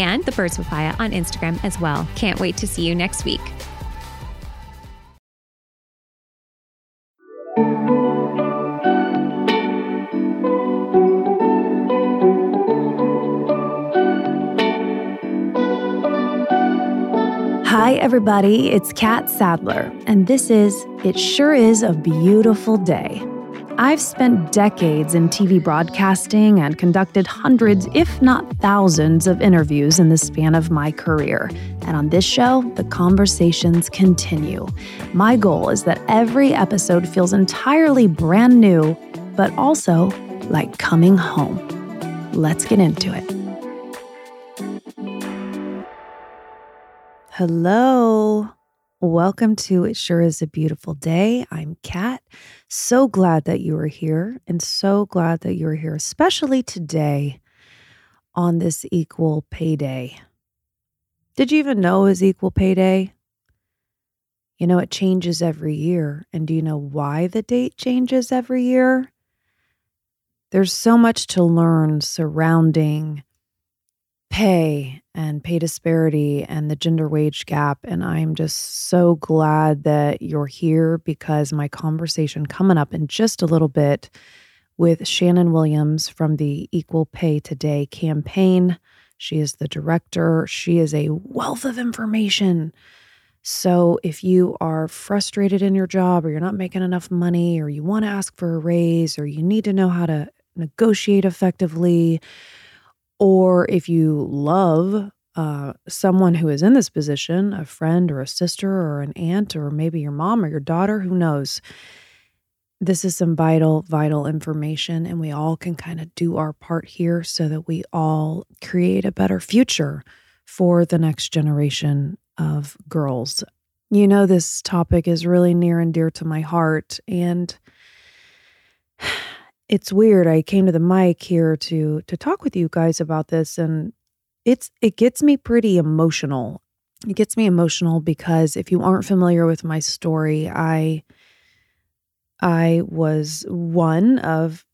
and the Birds Papaya on Instagram as well. Can't wait to see you next week. Hi, everybody. It's Catt Sadler, and this is It Sure Is a Beautiful Day. I've spent decades in TV broadcasting and conducted hundreds, if not thousands, of interviews in the span of my career. And on this show, the conversations continue. My goal is that every episode feels entirely brand new, but also like coming home. Let's get into it. Hello. Welcome to It Sure Is a Beautiful Day. I'm Catt. So glad that you are here and so glad that you're here, especially today on this equal pay day. Did you even know it was equal pay day? You know, it changes every year. And do you know why the date changes every year? There's so much to learn surrounding pay and pay disparity and the gender wage gap. And I'm just so glad that you're here because my conversation coming up in just a little bit with Shannon Williams from the Equal Pay Today campaign. She is the director, she is a wealth of information. So, if you are frustrated in your job or you're not making enough money or you want to ask for a raise or you need to know how to negotiate effectively, or if you love uh, someone who is in this position, a friend or a sister or an aunt, or maybe your mom or your daughter, who knows? This is some vital, vital information, and we all can kind of do our part here so that we all create a better future for the next generation of girls. You know, this topic is really near and dear to my heart, and it's weird. I came to the mic here to to talk with you guys about this and it's it gets me pretty emotional. It gets me emotional because if you aren't familiar with my story, I I was one of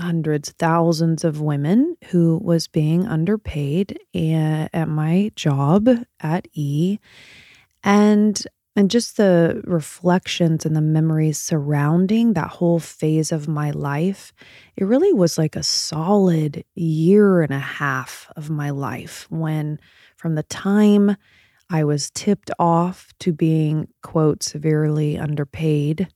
hundreds, thousands of women who was being underpaid at my job at E. And and just the reflections and the memories surrounding that whole phase of my life, it really was like a solid year and a half of my life when, from the time I was tipped off to being, quote, severely underpaid,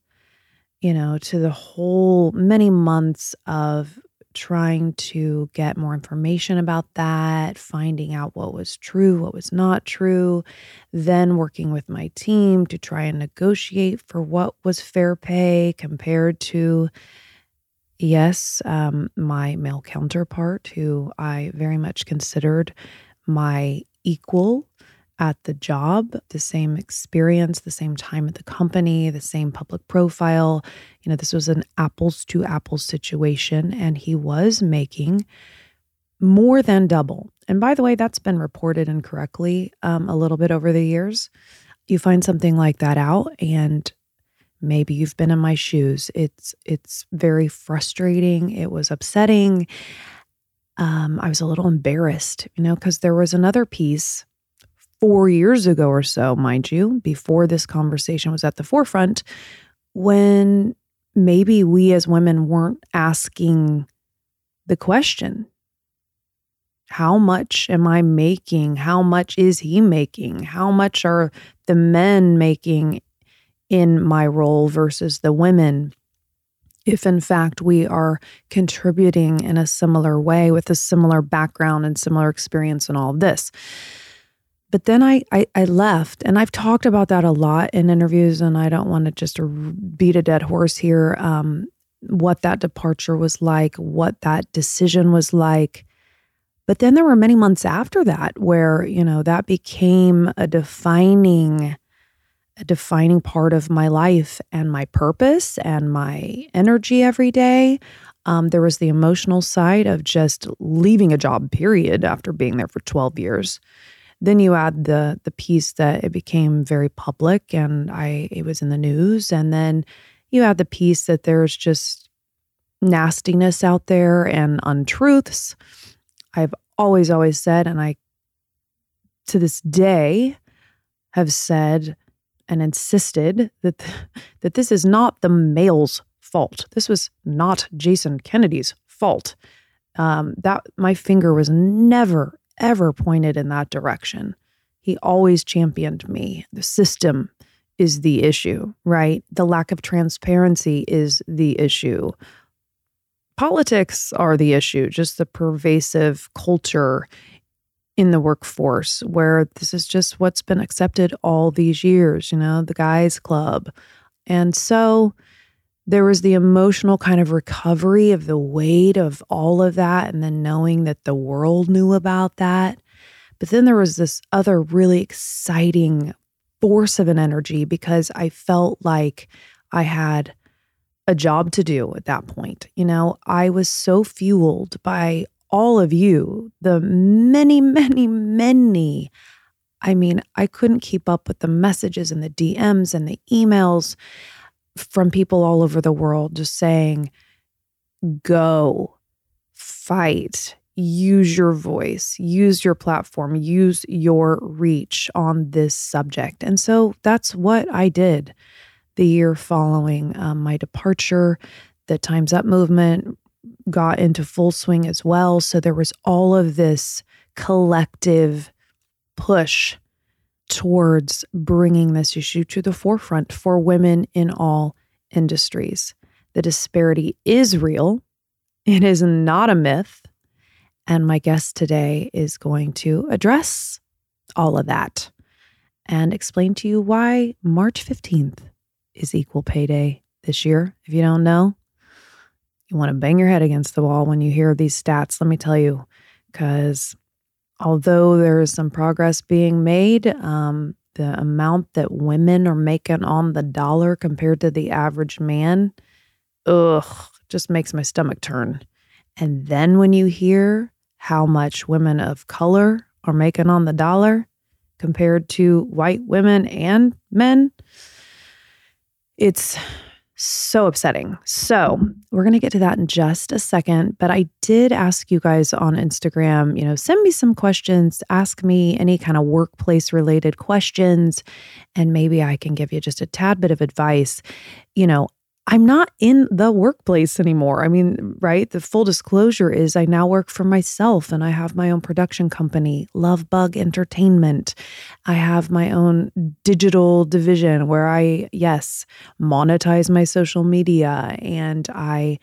you know, to the whole many months of trying to get more information about that, finding out what was true, what was not true, then working with my team to try and negotiate for what was fair pay compared to, yes, um, my male counterpart, who I very much considered my equal at the job, the same experience, the same time at the company, the same public profile. You know, this was an apples to apples situation, and he was making more than double. And by the way, that's been reported incorrectly um, a little bit over the years. You find something like that out, and maybe you've been in my shoes. It's it's very frustrating. It was upsetting. Um, I was a little embarrassed, you know, because there was another piece four years ago or so, mind you, before this conversation was at the forefront, when maybe we as women weren't asking the question how much am I making? How much is he making? How much are the men making in my role versus the women? If in fact we are contributing in a similar way with a similar background and similar experience and all of this. But then I, I, I left, and I've talked about that a lot in interviews, and I don't want to just beat a dead horse here. Um, what that departure was like, what that decision was like. But then there were many months after that where, you know, that became a defining a defining part of my life and my purpose and my energy every day. Um, there was the emotional side of just leaving a job, period, after being there for 12 years. Then you add the the piece that it became very public and I it was in the news. And then you add the piece that there's just nastiness out there and untruths. I've always, always said, and I to this day have said and insisted that that this is not the male's fault. This was not Jason Kennedy's fault. Um, that my finger was never ever pointed in that direction. He always championed me. The system is the issue, right? The lack of transparency is the issue. Politics are the issue, just the pervasive culture in the workforce where this is just what's been accepted all these years, you know, the guys club. And so there was the emotional kind of recovery of the weight of all of that and then knowing that the world knew about that. But then there was this other really exciting force of an energy because I felt like I had a job to do at that point. You know, I was so fueled by all of you, the many, many, many. I mean, I couldn't keep up with the messages and the DMs and the emails from people all over the world just saying, go, fight, use your voice, use your platform, use your reach on this subject. And so that's what I did the year following um, my departure. The Time's Up movement got into full swing as well. So there was all of this collective push towards bringing this issue to the forefront for women in all industries. The disparity is real, it is not a myth. And my guest today is going to address all of that and explain to you why March 15th is Equal Pay Day this year. If you don't know, you want to bang your head against the wall when you hear these stats, let me tell you, because although there is some progress being made, um, the amount that women are making on the dollar compared to the average man, ugh, just makes my stomach turn. And then when you hear how much women of color are making on the dollar compared to white women and men, it's so upsetting. So, mm-hmm. we're going to get to that in just a second. But I did ask you guys on Instagram, you know, send me some questions, ask me any kind of workplace related questions, and maybe I can give you just a tad bit of advice. You know, I'm not in the workplace anymore. I mean, right? The full disclosure is I now work for myself and I have my own production company, Love Bug Entertainment. I have my own digital division where I, yes, monetize my social media and I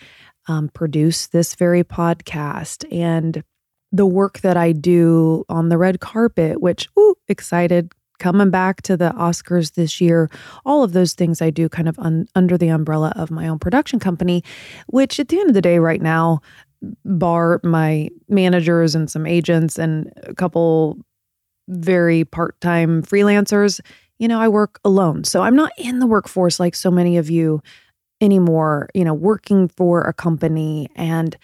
um, produce this very podcast and the work that I do on the red carpet, which, ooh, excited, coming back to the Oscars this year, all of those things I do kind of un- under the umbrella of my own production company, which at the end of the day, right now, bar my managers and some agents and a couple very part time freelancers, you know, I work alone. So I'm not in the workforce like so many of you anymore, you know, working for a company and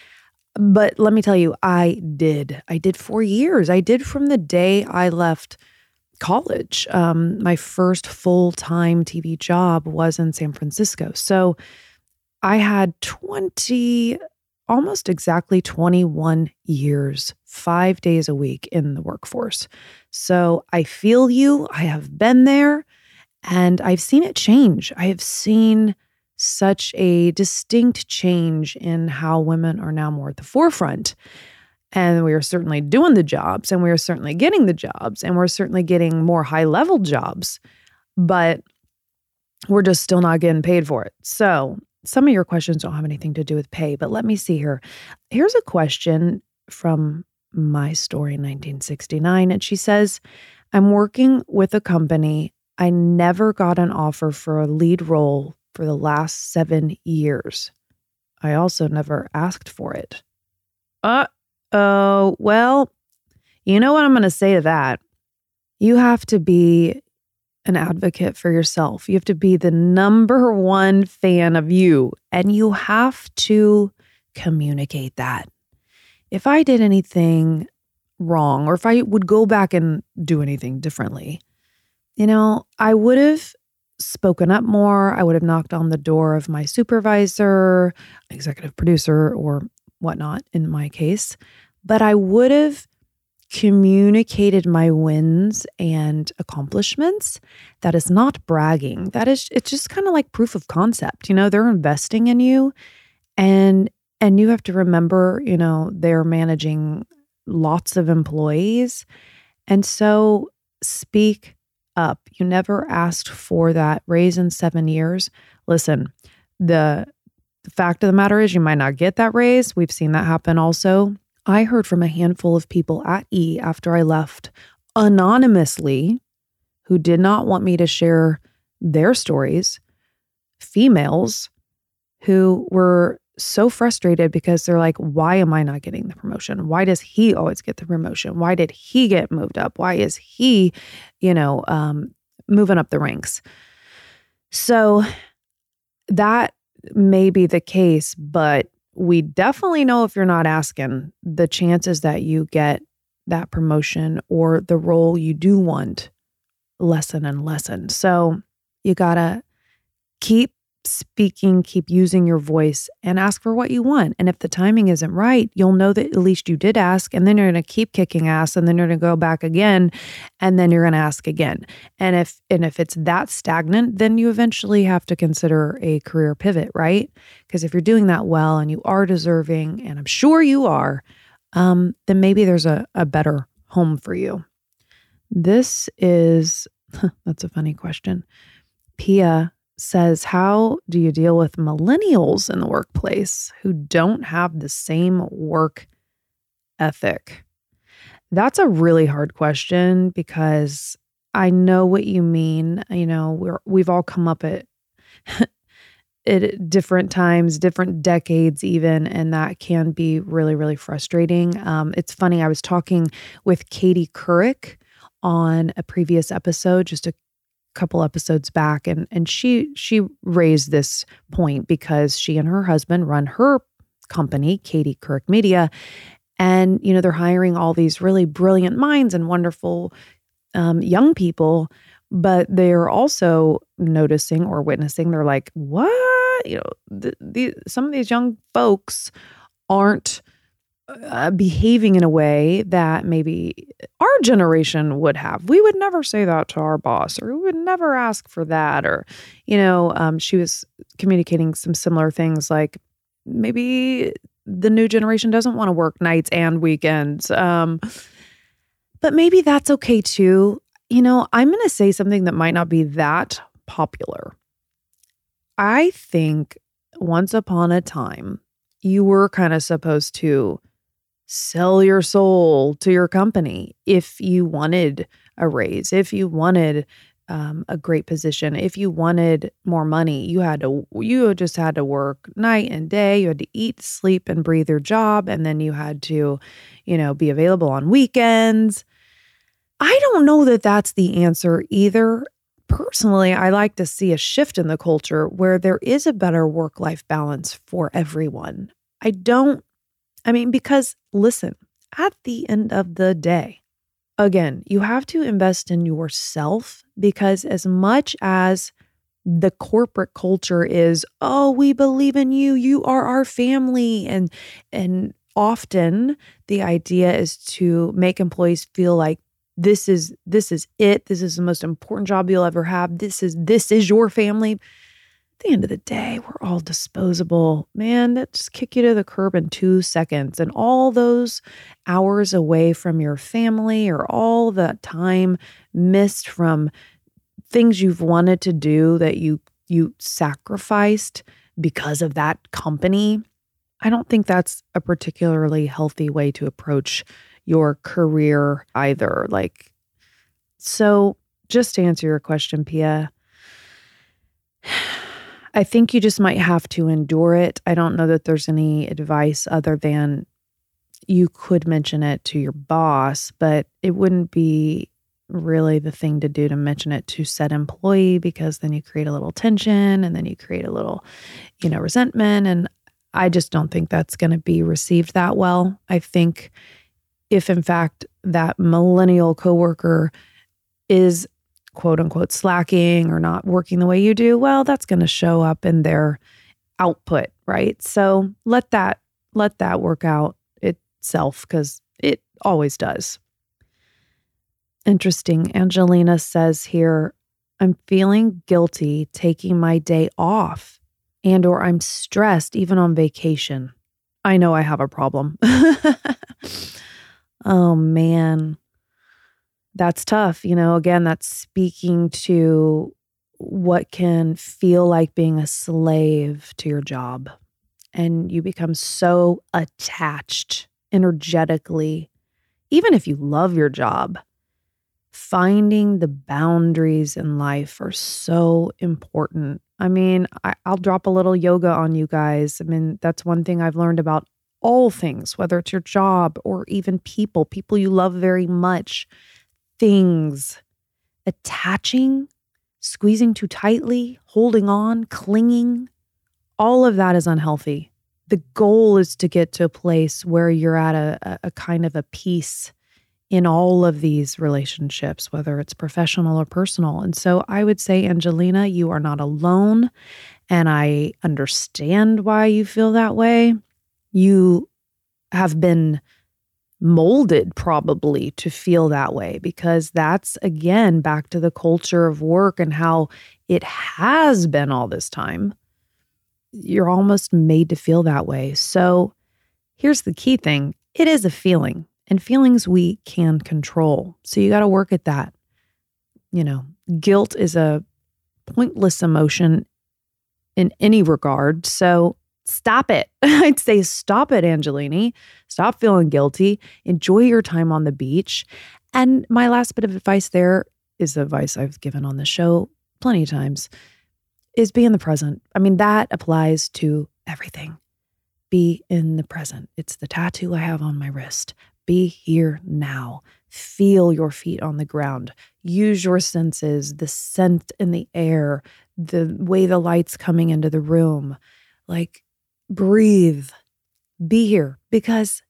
but let me tell you, I did. I did for years. I did from the day I left college. Um, my first full time TV job was in San Francisco. So I had 20, almost exactly 21 years, five days a week in the workforce. So I feel you. I have been there and I've seen it change. I have seen such a distinct change in how women are now more at the forefront. And we are certainly doing the jobs and we are certainly getting the jobs and we're certainly getting more high level jobs, but we're just still not getting paid for it. So, some of your questions don't have anything to do with pay, but let me see here. Here's a question from my story in 1969. And she says, I'm working with a company. I never got an offer for a lead role for the last seven years. I also never asked for it. Uh oh. Well, you know what I'm going to say to that? You have to be an advocate for yourself. You have to be the number one fan of you, and you have to communicate that. If I did anything wrong, or if I would go back and do anything differently, you know, I would have spoken up more. I would have knocked on the door of my supervisor, executive producer, or whatnot in my case. But I would have communicated my wins and accomplishments. That is not bragging. That is, it's just kind of like proof of concept. You know, they're investing in you and and you have to remember, you know, they're managing lots of employees. And so speak up. You never asked for that raise in seven years. Listen, the, the fact of the matter is, you might not get that raise. We've seen that happen also. I heard from a handful of people at E after I left anonymously who did not want me to share their stories, females who were so frustrated because they're like, why am I not getting the promotion? Why does he always get the promotion? Why did he get moved up? Why is he, you know, um, moving up the ranks? So that may be the case, but we definitely know if you're not asking, the chances that you get that promotion or the role you do want lessen and lessen. So you got to keep speaking, keep using your voice and ask for what you want. And if the timing isn't right, you'll know that at least you did ask. And then you're going to keep kicking ass and then you're going to go back again and then you're going to ask again. And if and if it's that stagnant, then you eventually have to consider a career pivot, right? Because if you're doing that well and you are deserving, and I'm sure you are, um, then maybe there's a, a better home for you. This is that's a funny question. Pia says, How do you deal with millennials in the workplace who don't have the same work ethic? That's a really hard question because I know what you mean. You know, we're we've all come up at at different times, different decades, even, and that can be really, really frustrating. Um, it's funny. I was talking with Katie Couric on a previous episode just a couple episodes back and and she she raised this point because she and her husband run her company Katie Couric Media and you know they're hiring all these really brilliant minds and wonderful um, young people but they're also noticing or witnessing they're like what? You know the, the some of these young folks aren't uh, behaving in a way that maybe our generation would have. We would never say that to our boss, or we would never ask for that. Or, you know, um, she was communicating some similar things like maybe the new generation doesn't want to work nights and weekends. Um, but maybe that's okay too. You know, I'm going to say something that might not be that popular. I think once upon a time, you were kind of supposed to sell your soul to your company if you wanted a raise, if you wanted um, a great position, if you wanted more money, you had to, you just had to work night and day. You had to eat, sleep, and breathe your job. And then you had to, you know, be available on weekends. I don't know that that's the answer either. Personally, I like to see a shift in the culture where there is a better work life balance for everyone. I don't I mean, because listen, at the end of the day, again, you have to invest in yourself because as much as the corporate culture is, oh, we believe in you, you are our family and and often the idea is to make employees feel like this is this is it, this is the most important job you'll ever have. This is this is your family the end of the day, we're all disposable. Man, that just kick you to the curb in two seconds. And all those hours away from your family or all that time missed from things you've wanted to do that you you sacrificed because of that company. I don't think that's a particularly healthy way to approach your career either. Like, so just to answer your question, Pia, I think you just might have to endure it. I don't know that there's any advice other than you could mention it to your boss, but it wouldn't be really the thing to do to mention it to said employee because then you create a little tension and then you create a little, you know, resentment. And I just don't think that's going to be received that well. I think if in fact that millennial coworker is quote unquote slacking or not working the way you do, well, that's going to show up in their output, right? So let that let that work out itself cuz it always does. Interesting. Angelina says here, I'm feeling guilty taking my day off and or I'm stressed even on vacation. I know I have a problem. oh man. That's tough. You know, again, that's speaking to what can feel like being a slave to your job. And you become so attached energetically, even if you love your job finding the boundaries in life are so important. I mean, I, will drop a little yoga on you guys. I mean, that's one thing I've learned about all things, whether it's your job or even people, people you love very much, things, attaching, squeezing too tightly, holding on, clinging. All of that is unhealthy. The goal is to get to a place where you're at a, a kind of a peace in all of these relationships, whether it's professional or personal. And so I would say, Angelina, you are not alone. And I understand why you feel that way. You have been molded probably to feel that way because that's again back to the culture of work and how it has been all this time. You're almost made to feel that way. So here's the key thing it is a feeling and feelings we can control. So you got to work at that. You know, guilt is a pointless emotion in any regard. So stop it. I'd say stop it, Angelini. Stop feeling guilty. Enjoy your time on the beach. And my last bit of advice there is the advice I've given on the show plenty of times is be in the present. I mean, that applies to everything. Be in the present. It's the tattoo I have on my wrist. Be here now. Feel your feet on the ground. Use your senses, the scent in the air, the way the light's coming into the room. Like, breathe. Be here because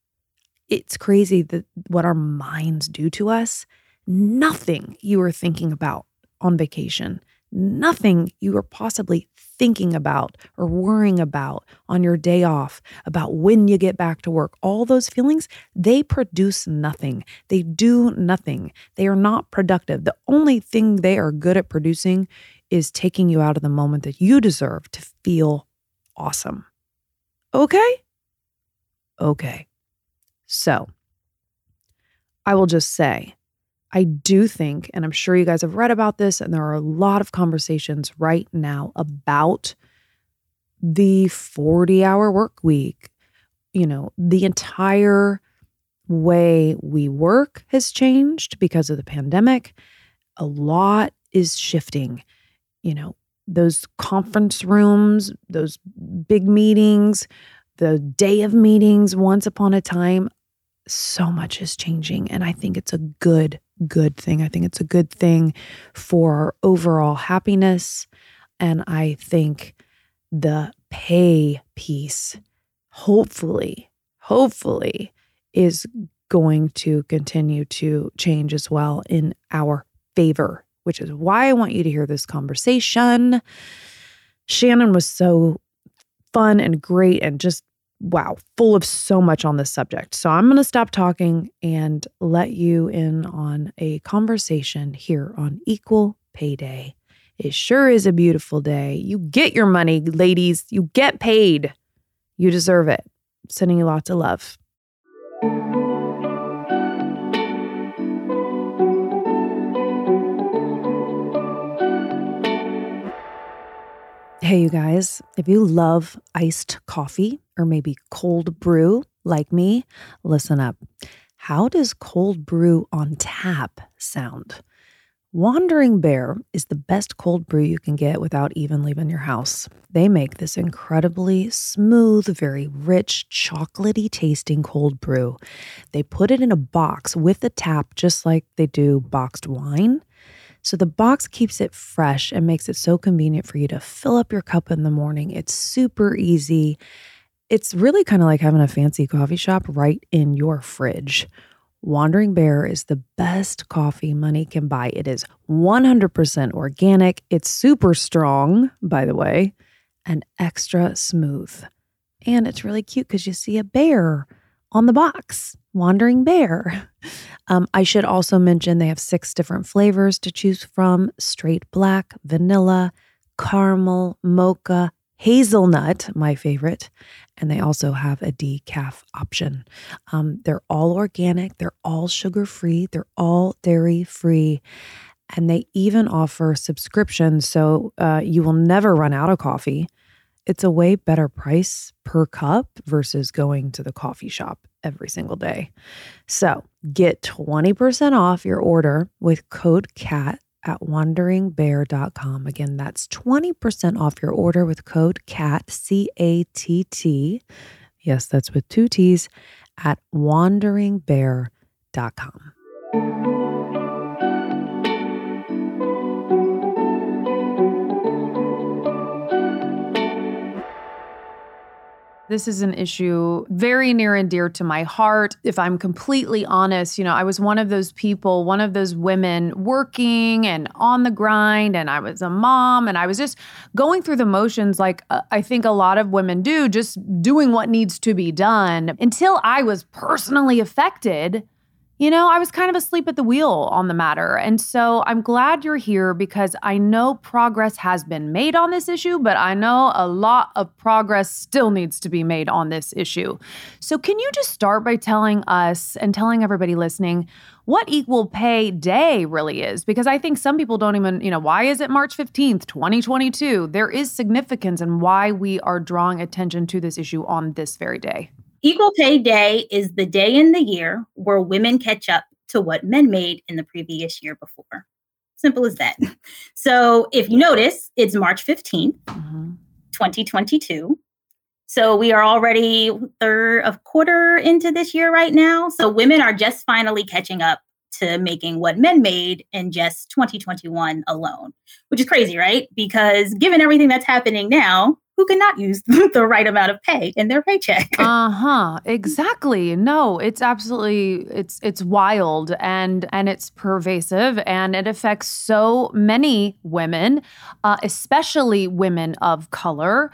it's crazy that what our minds do to us. Nothing you are thinking about on vacation, nothing you are possibly thinking about or worrying about on your day off, about when you get back to work, all those feelings, they produce nothing. They do nothing. They are not productive. The only thing they are good at producing is taking you out of the moment that you deserve to feel awesome. Okay? Okay. So, I will just say, I do think, and I'm sure you guys have read about this, and there are a lot of conversations right now about the 40 hour work week. You know, the entire way we work has changed because of the pandemic. A lot is shifting. You know, those conference rooms, those big meetings, the day of meetings once upon a time, so much is changing. And I think it's a good good thing. I think it's a good thing for our overall happiness. And I think the pay piece, hopefully, hopefully, is going to continue to change as well in our favor, which is why I want you to hear this conversation. Shannon was so fun and great and just wow, full of so much on this subject. So I'm going to stop talking and let you in on a conversation here on Equal Pay Day. It sure is a beautiful day. You get your money, ladies. You get paid. You deserve it. Sending you lots of love. Hey, you guys, if you love iced coffee or maybe cold brew like me, listen up. How does cold brew on tap sound? Wandering Bear is the best cold brew you can get without even leaving your house. They make this incredibly smooth, very rich, chocolatey tasting cold brew. They put it in a box with a tap, just like they do boxed wine. So the box keeps it fresh and makes it so convenient for you to fill up your cup in the morning. It's super easy. It's really kind of like having a fancy coffee shop right in your fridge. Wandering Bear is the best coffee money can buy. It is 100% organic. It's super strong, by the way, and extra smooth. And it's really cute because you see a bear on the box, Wandering Bear. Um, I should also mention they have six different flavors to choose from straight black, vanilla, caramel, mocha, hazelnut, my favorite, and they also have a decaf option. Um, they're all organic, they're all sugar free, they're all dairy free, and they even offer subscriptions so uh, you will never run out of coffee. It's a way better price per cup versus going to the coffee shop every single day. So get 20% off your order with code CAT at wanderingbear.com. Again, that's 20% off your order with code CAT, C A T T. Yes, that's with two T's at wanderingbear.com. This is an issue very near and dear to my heart. If I'm completely honest, you know, I was one of those people, one of those women working and on the grind, and I was a mom, and I was just going through the motions like uh, I think a lot of women do, just doing what needs to be done until I was personally affected you know, I was kind of asleep at the wheel on the matter. And so I'm glad you're here because I know progress has been made on this issue, but I know a lot of progress still needs to be made on this issue. So, can you just start by telling us and telling everybody listening what equal pay day really is? Because I think some people don't even, you know, why is it March 15th, 2022? There is significance in why we are drawing attention to this issue on this very day. Equal Pay Day is the day in the year where women catch up to what men made in the previous year before. Simple as that. So if you notice, it's March 15th, mm-hmm. 2022. So we are already third of quarter into this year right now. So women are just finally catching up to making what men made in just 2021 alone, which is crazy, right? Because given everything that's happening now, who cannot use the right amount of pay in their paycheck. uh-huh. Exactly. No, it's absolutely it's it's wild and and it's pervasive and it affects so many women, uh, especially women of color.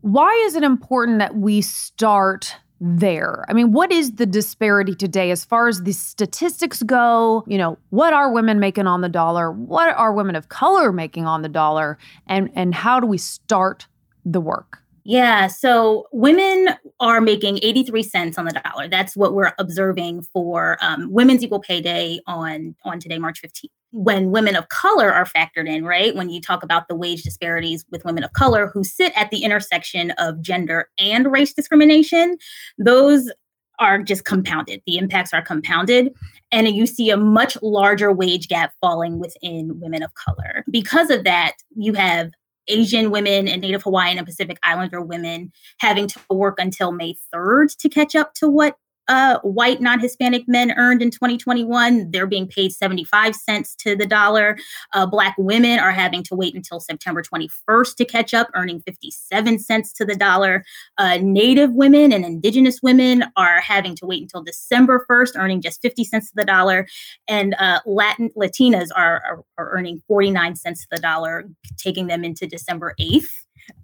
Why is it important that we start there? I mean, what is the disparity today as far as the statistics go? You know, what are women making on the dollar? What are women of color making on the dollar? And and how do we start the work? Yeah, so women are making 83 cents on the dollar. That's what we're observing for um, Women's Equal Pay Day on, on today, March 15th. When women of color are factored in, right? When you talk about the wage disparities with women of color who sit at the intersection of gender and race discrimination, those are just compounded. The impacts are compounded. And you see a much larger wage gap falling within women of color. Because of that, you have Asian women and Native Hawaiian and Pacific Islander women having to work until May 3rd to catch up to what uh, white non Hispanic men earned in 2021. They're being paid 75 cents to the dollar. Uh, black women are having to wait until September 21st to catch up, earning 57 cents to the dollar. Uh, Native women and Indigenous women are having to wait until December 1st, earning just 50 cents to the dollar. And uh, Latin Latinas are, are, are earning 49 cents to the dollar, taking them into December 8th.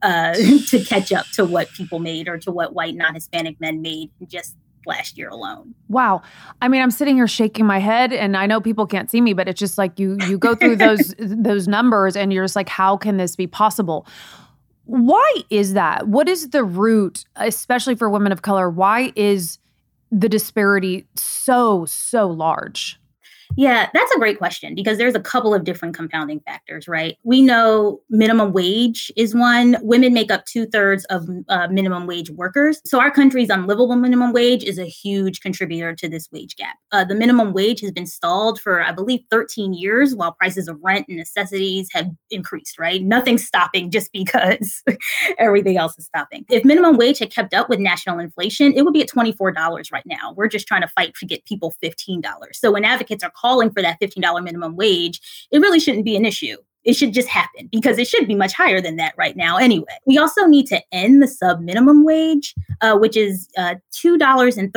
Uh, to catch up to what people made or to what white non-Hispanic men made just last year alone. Wow. I mean, I'm sitting here shaking my head and I know people can't see me, but it's just like you you go through those those numbers and you're just like how can this be possible? Why is that? What is the root, especially for women of color? Why is the disparity so so large? Yeah, that's a great question because there's a couple of different compounding factors, right? We know minimum wage is one. Women make up two thirds of uh, minimum wage workers. So our country's unlivable minimum wage is a huge contributor to this wage gap. uh, the minimum wage has been stalled for, I believe, 13 years while prices of rent and necessities have increased, right? Nothing's stopping just because everything else is stopping. If minimum wage had kept up with national inflation, it would be at $24 right now. We're just trying to fight to get people $15. So when advocates are calling for that $15 minimum wage, it really shouldn't be an issue. It should just happen because it should be much higher than that right now anyway. We also need to end the sub minimum wage, uh, which is uh, $2.13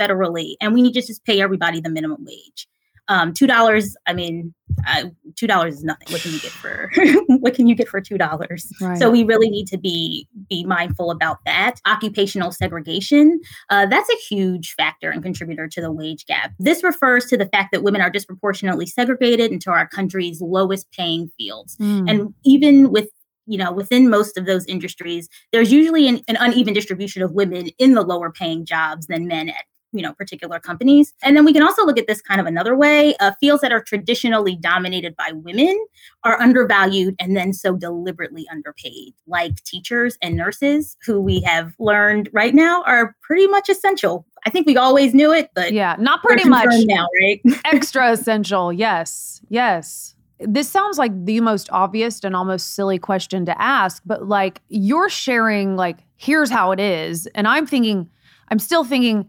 federally, and we need to just pay everybody the minimum wage. Um, $2, I mean, uh, two dollars is nothing. What can you get for what can you get for two dollars? Right. So we really need to be be mindful about that. Occupational segregation uh, that's a huge factor and contributor to the wage gap. This refers to the fact that women are disproportionately segregated into our country's lowest paying fields, mm. and even with you know within most of those industries there's usually an, an, uneven distribution of women in the lower paying jobs than men at you know particular companies. And then we can also look at this kind of another way uh, fields that are traditionally dominated by women are undervalued and then so deliberately underpaid like teachers and nurses who we have learned right now are pretty much essential. I think we always knew it but yeah not pretty much. now right? Extra essential yes yes. This sounds like the most obvious and almost silly question to ask but like you're sharing like here's how it is and i'm thinking i'm still thinking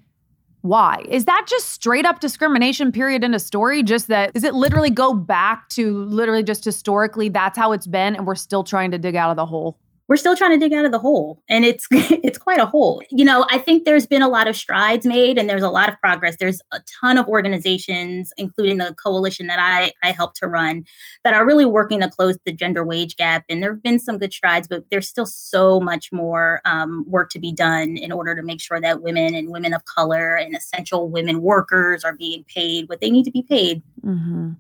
why? Is that just straight up discrimination, period, in a story? Just that, is it literally go back to literally just historically, that's how it's been, and we're still trying to dig out of the hole? We're still trying to dig out of the hole and it's it's quite a hole. You know i think there's been a lot of strides made and there's a lot of progress. There's a ton of organizations including the coalition that i i helped to run that are really working to close the gender wage gap and there have been some good strides but there's still so much more um, work to be done in order to make sure that women and women of color and essential women workers are being paid what they need to be paid. Mm-hmm.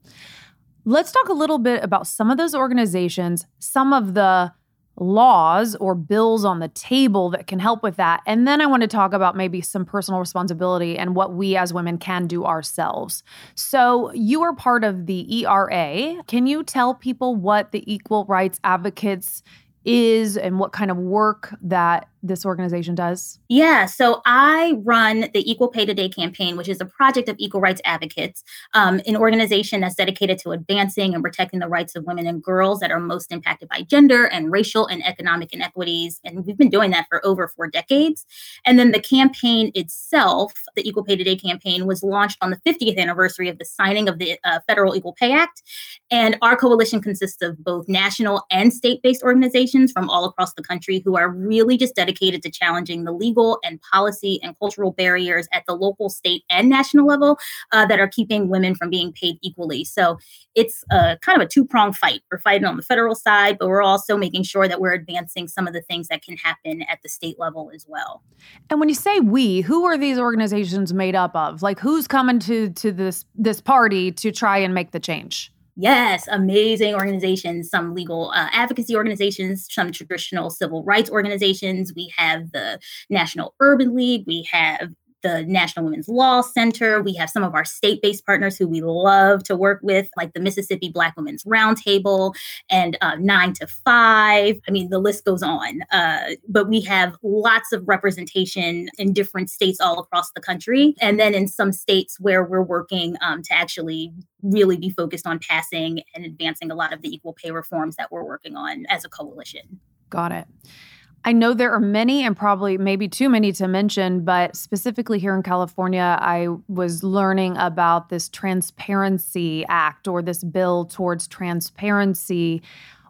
let's talk a little bit about some of those organizations some of the laws or bills on the table that can help with that. And then I want to talk about maybe some personal responsibility and what we as women can do ourselves. So, you are part of the ERA. Can you tell people what the Equal Rights Advocates is and what kind of work that this organization does? Yeah, so I run the Equal Pay Today campaign, which is a project of equal rights advocates, um, an organization that's dedicated to advancing and protecting the rights of women and girls that are most impacted by gender and racial and economic inequities. And we've been doing that for over four decades. And then the campaign itself, the Equal Pay Today campaign, was launched on the 50th anniversary of the signing of the uh, Federal Equal Pay Act. And our coalition consists of both national and state based organizations from all across the country who are really just dedicated dedicated to challenging the legal and policy and cultural barriers at the local, state, and national level uh, that are keeping women from being paid equally. So it's a, kind of a two pronged fight. We're fighting on the federal side, but we're also making sure that we're advancing some of the things that can happen at the state level as well. And when you say we, who are these organizations made up of? Like who's coming to to this this party to try and make the change? Yes, amazing organizations, some legal uh, advocacy organizations, some traditional civil rights organizations. We have the National Urban League, we have the National Women's Law Center. We have some of our state based partners who we love to work with, like the Mississippi Black Women's Roundtable and uh, Nine to Five. I mean, the list goes on. Uh, but we have lots of representation in different states all across the country. And then in some states where we're working um, to actually really be focused on passing and advancing a lot of the equal pay reforms that we're working on as a coalition. Got it. I know there are many and probably maybe too many to mention, but specifically here in California, I was learning about this Transparency Act or this bill towards transparency.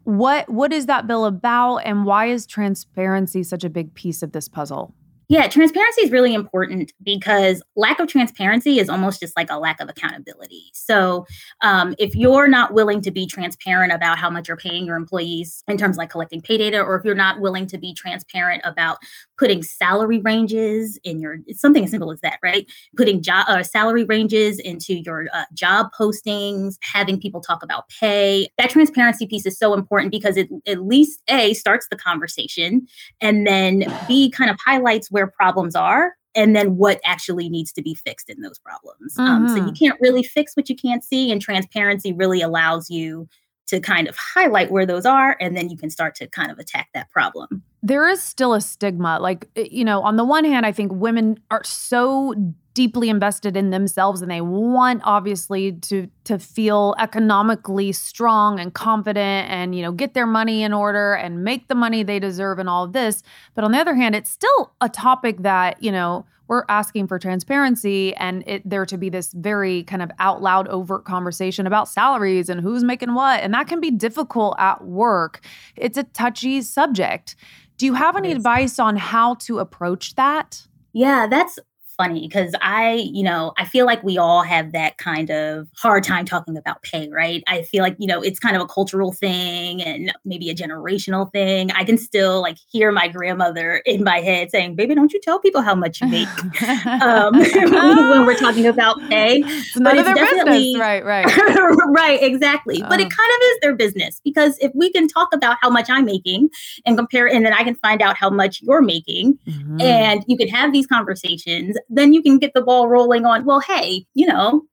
What what is that bill about and why is transparency such a big piece of this puzzle? Yeah, transparency is really important because lack of transparency is almost just like a lack of accountability. So, um, if you're not willing to be transparent about how much you're paying your employees in terms of like collecting pay data, or if you're not willing to be transparent about putting salary ranges in your, it's something as simple as that, right? Putting job uh, salary ranges into your uh, job postings, having people talk about pay. That transparency piece is so important because it at least a starts the conversation, and then b kind of highlights where problems are and then what actually needs to be fixed in those problems. Mm-hmm. Um, so you mm-hmm. can't really fix what you can't see, and transparency really allows you to kind of highlight where those are, and then you can start to kind of attack that problem. There is still a stigma. Like, eh, you know, on the one hand, I think women are so deeply invested in themselves and they want obviously to to feel economically strong and confident and you know get their money in order and make the money they deserve and all of this. But on the other hand it's still a topic that you know we're asking for transparency and it there to be this very kind of out loud overt conversation about salaries and who's making what. And that can be difficult at work. It's a touchy subject do you have any advice on how to approach that? Yeah that's funny because I, you know, I feel like we all have that kind of hard time talking about pay, right? I feel like, you know, it's kind of a cultural thing and maybe a generational thing. I can still like hear my grandmother in my head saying, baby, don't you tell people how much you make um, when we're talking about pay. It's none of their business. Right, right. right, exactly. Uh. But it uh. kind of is their business because if we can talk about how much I'm making and compare, and then I can find out how much you're making, mm-hmm. and you can have these conversations then you can get the ball rolling on, well, hey, you know,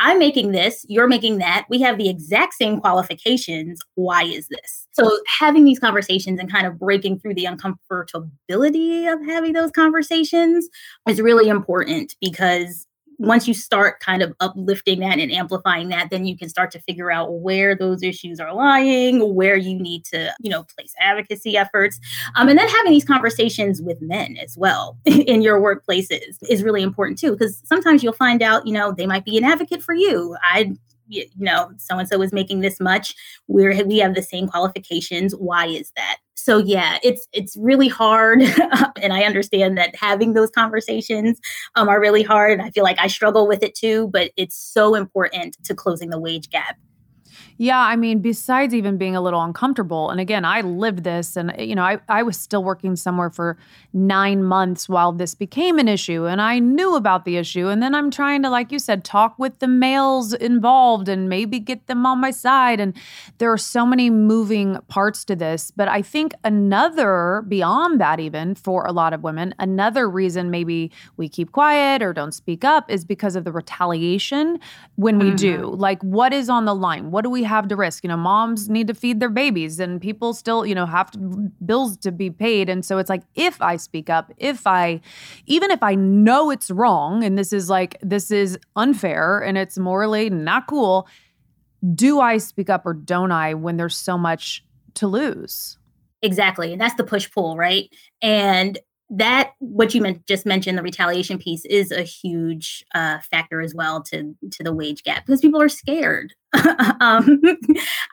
I'm making this, you're making that. We have the exact same qualifications. Why is this? So, having these conversations and kind of breaking through the uncomfortability of having those conversations is really important because once you start kind of uplifting that and amplifying that, then you can start to figure out where those issues are lying, where you need to, you know, place advocacy efforts. Um, and then having these conversations with men as well in your workplaces is really important too, because sometimes you'll find out, you know, they might be an advocate for you. I you know, so and so is making this much. We're we have the same qualifications. Why is that? So yeah, it's it's really hard, and I understand that having those conversations um, are really hard, and I feel like I struggle with it too. But it's so important to closing the wage gap. Yeah, I mean, besides even being a little uncomfortable, and again, I lived this, and you know, I, I was still working somewhere for nine months while this became an issue, and I knew about the issue. And then I'm trying to, like you said, talk with the males involved and maybe get them on my side. And there are so many moving parts to this. But I think another, beyond that, even for a lot of women, another reason maybe we keep quiet or don't speak up is because of the retaliation when we mm-hmm. do. Like, what is on the line? What do we have to risk. You know, moms need to feed their babies and people still, you know, have to, bills to be paid. And so it's like, if I speak up, if I, even if I know it's wrong and this is like, this is unfair and it's morally not cool, do I speak up or don't I when there's so much to lose? Exactly. And that's the push pull, right? And that what you meant, just mentioned the retaliation piece is a huge uh, factor as well to to the wage gap because people are scared. Um,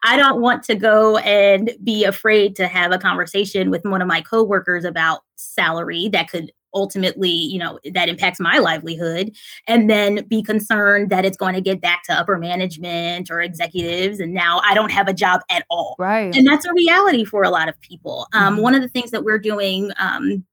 i don't want to go and be afraid to have a conversation with one of my coworkers about salary that could ultimately you know that impacts my livelihood and then be concerned that it's going to get back to upper management or executives and now i don't have a job at all. Right. And that's a reality for a lot of people. Um, mm-hmm. one of the things that we're doing um,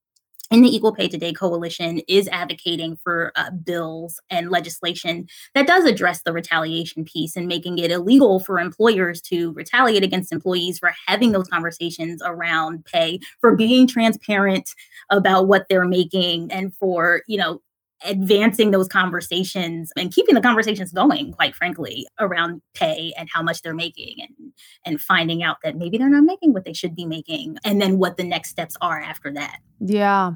in the Equal Pay Today Coalition is advocating for uh, bills and legislation that does address the retaliation piece and making it illegal for employers to retaliate against employees for having those conversations around pay, for being transparent about what they're making, and for, you know, advancing those conversations and keeping the conversations going quite frankly around pay and how much they're making and and finding out that maybe they're not making what they should be making and then what the next steps are after that. Yeah.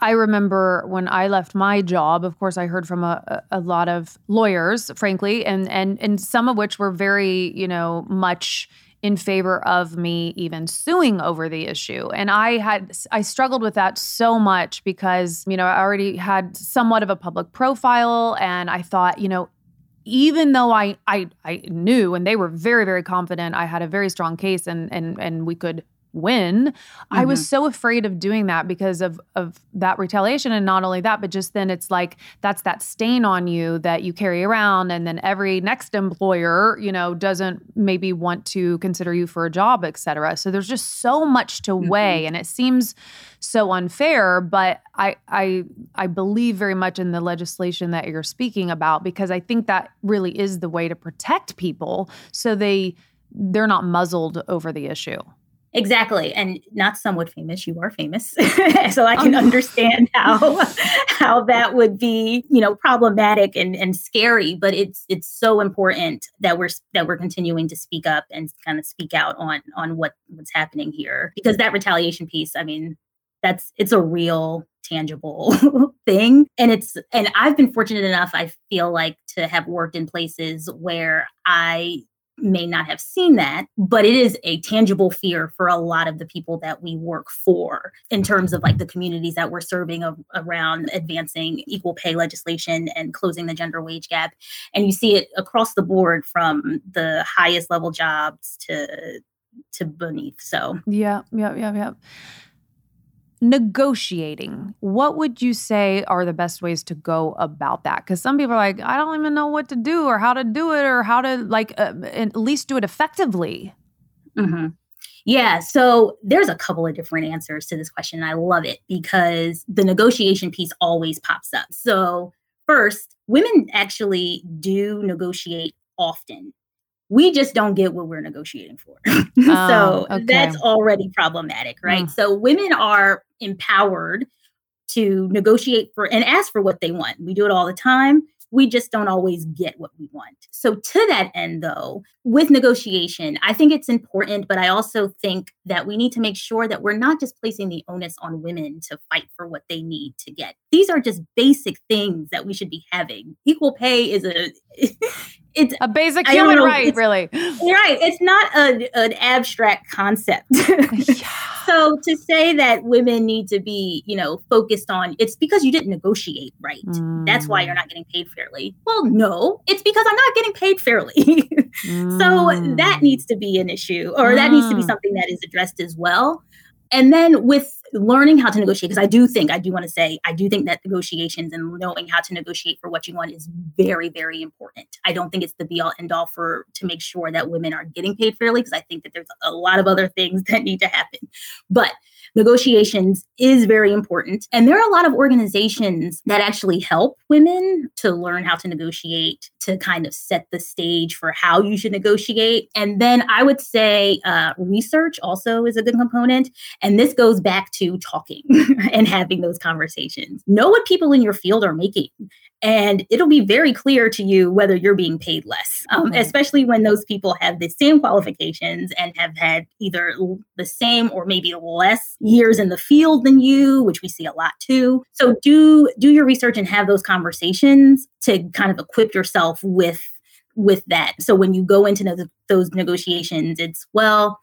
I remember when I left my job, of course, I heard from a, a lot of lawyers, frankly, and and and some of which were very, you know, much in favor of me even suing over the issue. And I had I struggled with that so much because, you know, I already had somewhat of a public profile and I thought, you know, even though I I I knew and they were very very confident I had a very strong case and and and we could win. Mm-hmm. I was mm-hmm. so afraid of doing that because of of that retaliation and not only that but just then it's like that's that stain on you that you carry around and then every next employer, you know, doesn't maybe want to consider you for a job, etc. So there's just so much to mm-hmm. weigh and it seems so unfair, but I I I believe very much in the legislation that you're speaking about because I think that really is the way to protect people so they they're not muzzled over the issue. Exactly. And not somewhat famous, you are famous. so I oh, can oh. understand how how that would be, you know, problematic and, and scary, but it's it's so important that we're that we're continuing to speak up and kind of speak out on on what what's happening here because that retaliation piece, I mean, that's it's a real tangible thing. And it's, and I've been fortunate enough, I feel like, to have worked in places where I may not have seen that, but it is a tangible fear for a lot of the people that we work for in terms of like the communities that we're serving of, around advancing equal pay legislation and closing the gender wage gap. And you see it across the board from the highest level jobs to to beneath. So yeah, yeah, yeah, yeah negotiating. What would you say are the best ways to go about that? Because some people are like i don't even know what to do or how to do it or how to like uh, at least do it effectively. Mm-hmm. yeah so there's a couple of different answers to this question i love it because the negotiation piece always pops up. So first women actually do negotiate often we just don't get what we're negotiating for. Oh, so okay. that's already problematic, right? Mm. So women are empowered to negotiate for and ask for what they want. We do it all the time we just don't always get what we want. So, to that end, though, with negotiation, I think it's important, but I also think that we need to make sure that we're not just placing the onus on women to fight for what they need to get. These are just basic things that we should be having. Equal pay is a it's a basic human right, really. Right. It's not a, an abstract concept. yeah. So to say that women need to be, you know, focused on it's because you didn't negotiate right. Mm. That's why you're not getting paid fairly. Well, no, it's because I'm not getting paid fairly. mm. So that needs to be an issue or mm. that needs to be mm. something that is addressed as well. And then with learning how to negotiate, because I do think, I do want to say, I do think that negotiations and knowing how to negotiate for what you want is very, very important. I don't think it's the be all end all for to make sure that women are getting paid fairly, because I think that there's a lot of other things that need to happen. But negotiations is very important. And there are a lot of organizations that actually help women to learn how to negotiate, to kind of set the stage for how you should negotiate. And then I would say uh, research also is a good component. And this goes back to talking and having those conversations. Know what people in your field are making and it'll be very clear to you whether you're being paid less, um, mm-hmm. especially when those people have the same qualifications and have had either the same or maybe less years in the field than you, which we see a lot too. So do do your research and have those conversations to kind of equip yourself with with that. So when you go into those, those negotiations, it's well,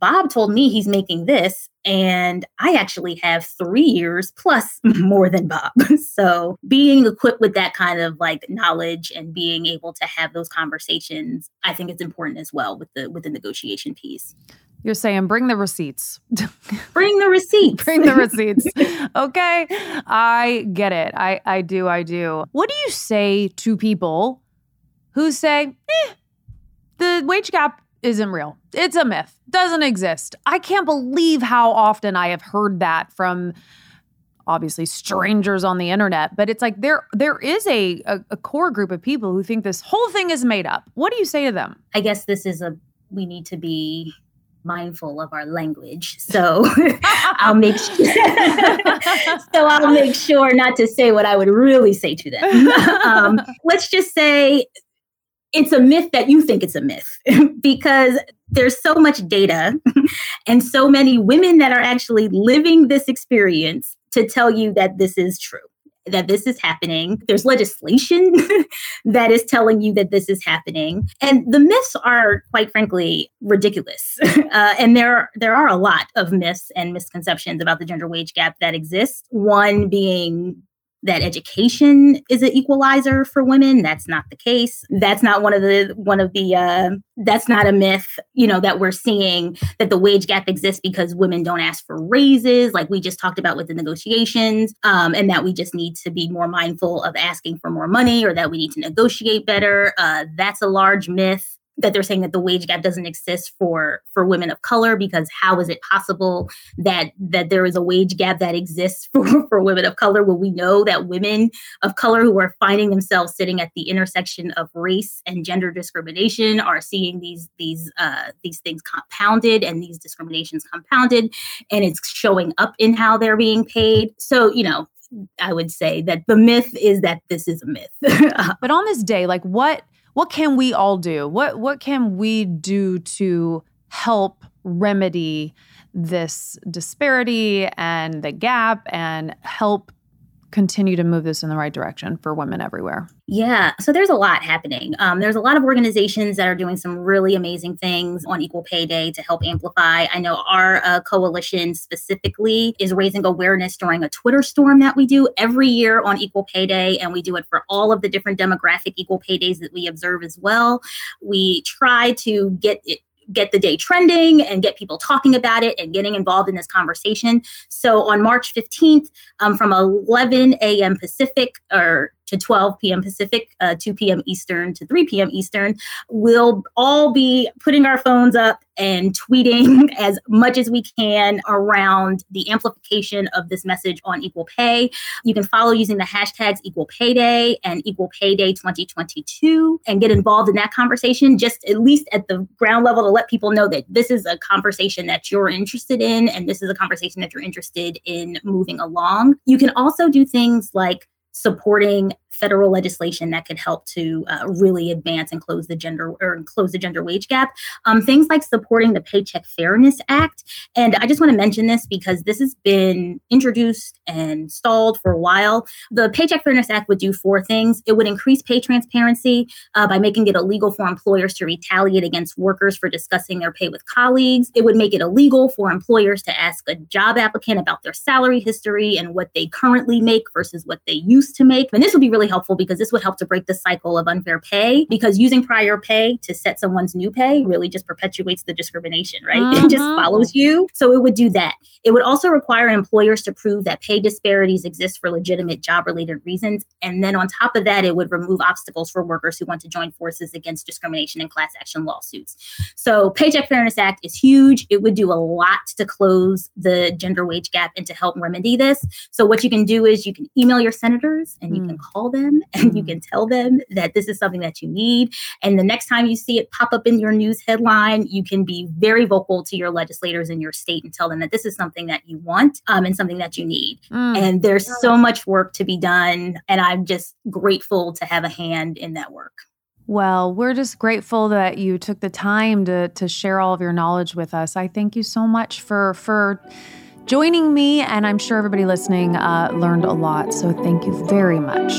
Bob told me he's making this, and I actually have three years plus more than Bob. So being equipped with that kind of like knowledge and being able to have those conversations, I think it's important as well with the with the negotiation piece. You're saying bring the receipts. bring the receipts. bring the receipts. okay. I get it. I I do. I do. What do you say to people who say, eh, the wage gap isn't real. It's a myth. Doesn't exist. I can't believe how often I have heard that from obviously strangers on the internet, but it's like there there is a, a, a core group of people who think this whole thing is made up. What do you say to them? I guess this is a we need to be mindful of our language. So I'll make sure, so I'll make sure not to say what I would really say to them. Um, let's just say it's a myth that you think it's a myth because there's so much data and so many women that are actually living this experience to tell you that this is true that this is happening. There's legislation that is telling you that this is happening. And the myths are quite frankly ridiculous. Uh, and there there are a lot of myths and misconceptions about the gender wage gap that exist. One being that education is an equalizer for women. That's not the case. That's not one of the one of the uh, that's not a myth you know that we're seeing that the wage gap exists because women don't ask for raises like we just talked about with the negotiations um, and that we just need to be more mindful of asking for more money or that we need to negotiate better. Uh, that's a large myth that they're saying that the wage gap doesn't exist for for women of color because how is it possible that that there is a wage gap that exists for, for women of color when we know that women of color who are finding themselves sitting at the intersection of race and gender discrimination are seeing these these uh, these things compounded and these discriminations compounded and it's showing up in how they're being paid so you know I would say that the myth is that this is a myth. but on this day, like what what can we all do? What what can we do to help remedy this disparity and the gap and help continue to move this in the right direction for women everywhere? Yeah, so there's a lot happening. Um, there's a lot of organizations that are doing some really amazing things on Equal Pay Day to help amplify. I know our uh, coalition specifically is raising awareness during a Twitter storm that we do every year on Equal Pay Day, and we do it for all of the different demographic Equal Pay Days that we observe as well. We try to get it get the day trending and get people talking about it and getting involved in this conversation. So on March 15th, um, from 11 a.m. Pacific or to 12 p.m. Pacific, uh, 2 p.m. Eastern to 3 p.m. Eastern. We'll all be putting our phones up and tweeting as much as we can around the amplification of this message on equal pay. You can follow using the hashtags Equal Pay Day and Equal Pay Day 2022 and get involved in that conversation, just at least at the ground level to let people know that this is a conversation that you're interested in and this is a conversation that you're interested in moving along. You can also do things like supporting federal legislation that could help to uh, really advance and close the gender or close the gender wage gap. Um, things like supporting the Paycheck Fairness Act. And I just want to mention this because this has been introduced and stalled for a while. The Paycheck Fairness Act would do four things. It would increase pay transparency uh, by making it illegal for employers to retaliate against workers for discussing their pay with colleagues. It would make it illegal for employers to ask a job applicant about their salary history and what they currently make versus what they used to make. And this would be really helpful because this would help to break the cycle of unfair pay because using prior pay to set someone's new pay really just perpetuates the discrimination, right? Uh-huh. It just mm-hmm. follows you. So it would do that. It would also require employers to prove that pay disparities exist for legitimate job related reasons. And then on top of that, it would remove obstacles for workers who want to join forces against discrimination and class action lawsuits. So Paycheck Fairness Act is huge. It would do a lot to close the gender wage gap and to help remedy this. So what you can do is you can email your senators and you mm. can call them and you mm. can tell them that this is something that you need. And the next time you see it pop up in your news headline, you can be very vocal to your legislators in your state and tell them that this is something that you want um, and something that you need. Mm. And there's so much work to be done. And I'm just grateful to have a hand in that work. Well, we're just grateful that you took the time to to share all of your knowledge with us. I thank you so much for for joining me, and I'm sure everybody listening uh, learned a lot. So thank you very much.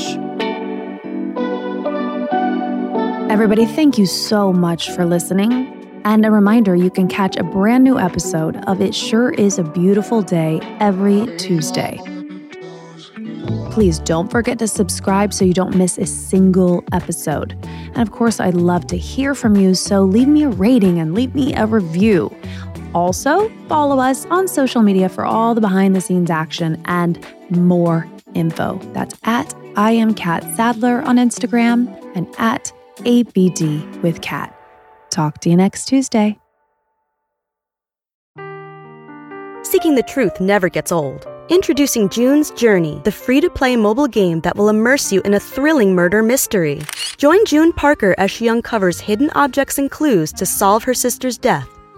Everybody, thank you so much for listening. And a reminder you can catch a brand new episode of It Sure Is a Beautiful Day every Tuesday. Please don't forget to subscribe so you don't miss a single episode. And of course, I'd love to hear from you, so leave me a rating and leave me a review. Also, follow us on social media for all the behind the scenes action and more info. That's at I am Catt Sadler on Instagram and at ABD with Catt. Talk to you next Tuesday. Seeking the truth never gets old. Introducing June's Journey, the free to play mobile game that will immerse you in a thrilling murder mystery. Join June Parker as she uncovers hidden objects and clues to solve her sister's death